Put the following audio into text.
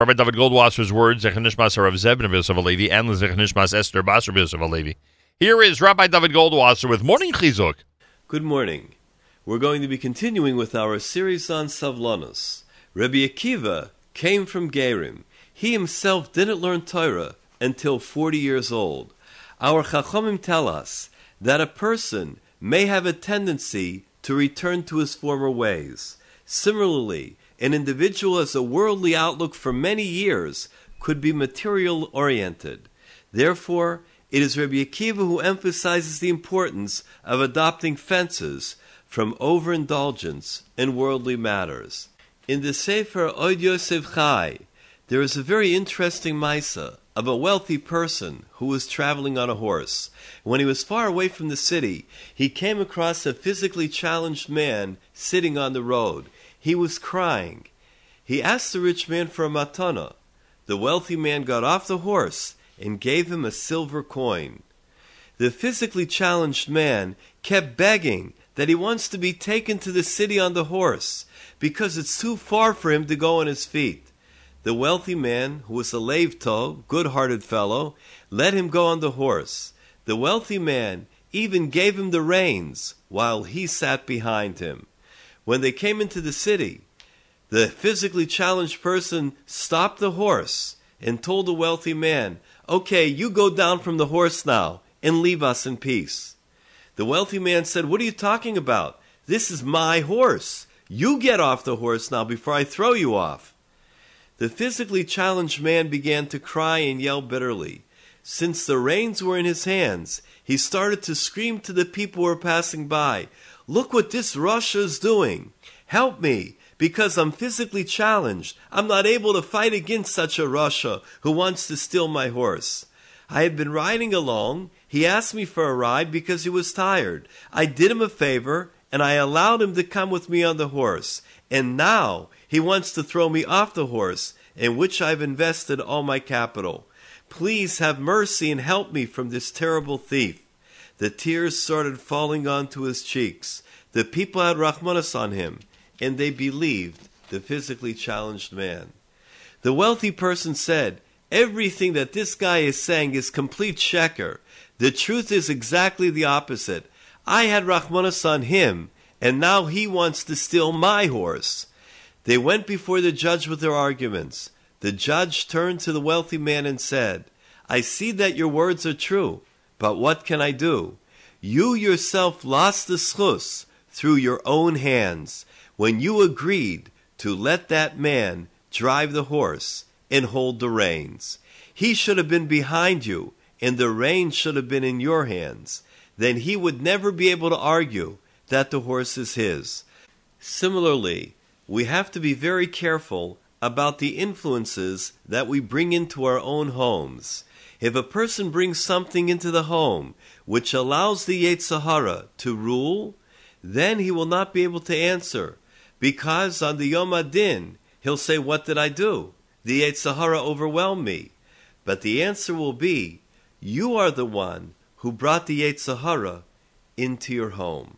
Rabbi David Goldwasser's words, Zechanishmas of Zebn Yosef Alevi, and Zechanishmas Esther Basar Yosef Alevi. Here is Rabbi David Goldwasser with Morning Chizuk. Good morning. We're going to be continuing with our series on Savlanus. Rabbi Akiva came from Gerim. He himself didn't learn Torah until 40 years old. Our Chachomim tell us that a person may have a tendency to return to his former ways. Similarly, an individual has a worldly outlook for many years could be material oriented. Therefore, it is Rabbi Akiva who emphasizes the importance of adopting fences from overindulgence in worldly matters. In the Sefer Od Yosef Chai, there is a very interesting Maisa of a wealthy person who was traveling on a horse. When he was far away from the city, he came across a physically challenged man sitting on the road. He was crying. He asked the rich man for a matana. The wealthy man got off the horse and gave him a silver coin. The physically challenged man kept begging that he wants to be taken to the city on the horse because it's too far for him to go on his feet. The wealthy man, who was a lev tov, good-hearted fellow, let him go on the horse. The wealthy man even gave him the reins while he sat behind him. When they came into the city, the physically challenged person stopped the horse and told the wealthy man, Okay, you go down from the horse now and leave us in peace. The wealthy man said, What are you talking about? This is my horse. You get off the horse now before I throw you off. The physically challenged man began to cry and yell bitterly. Since the reins were in his hands, he started to scream to the people who were passing by, Look what this rasha is doing. Help me, because I'm physically challenged. I'm not able to fight against such a rasha who wants to steal my horse. I had been riding along. He asked me for a ride because he was tired. I did him a favor and I allowed him to come with me on the horse. And now he wants to throw me off the horse in which I've invested all my capital. Please have mercy and help me from this terrible thief. The tears started falling onto his cheeks. The people had Rahmanas on him, and they believed the physically challenged man. The wealthy person said, Everything that this guy is saying is complete sheker. The truth is exactly the opposite. I had Rahmanas on him, and now he wants to steal my horse. They went before the judge with their arguments. The judge turned to the wealthy man and said, I see that your words are true. But what can I do? You yourself lost the zchus through your own hands when you agreed to let that man drive the horse and hold the reins. He should have been behind you, and the reins should have been in your hands. Then he would never be able to argue that the horse is his. Similarly, we have to be very careful about the influences that we bring into our own homes. If a person brings something into the home which allows the Yetzer Hara to rule, then he will not be able to answer, because on the Yom HaDin he'll say, "What did I do? The Yetzer Hara overwhelmed me." But the answer will be, "You are the one who brought the Yetzer Hara into your home."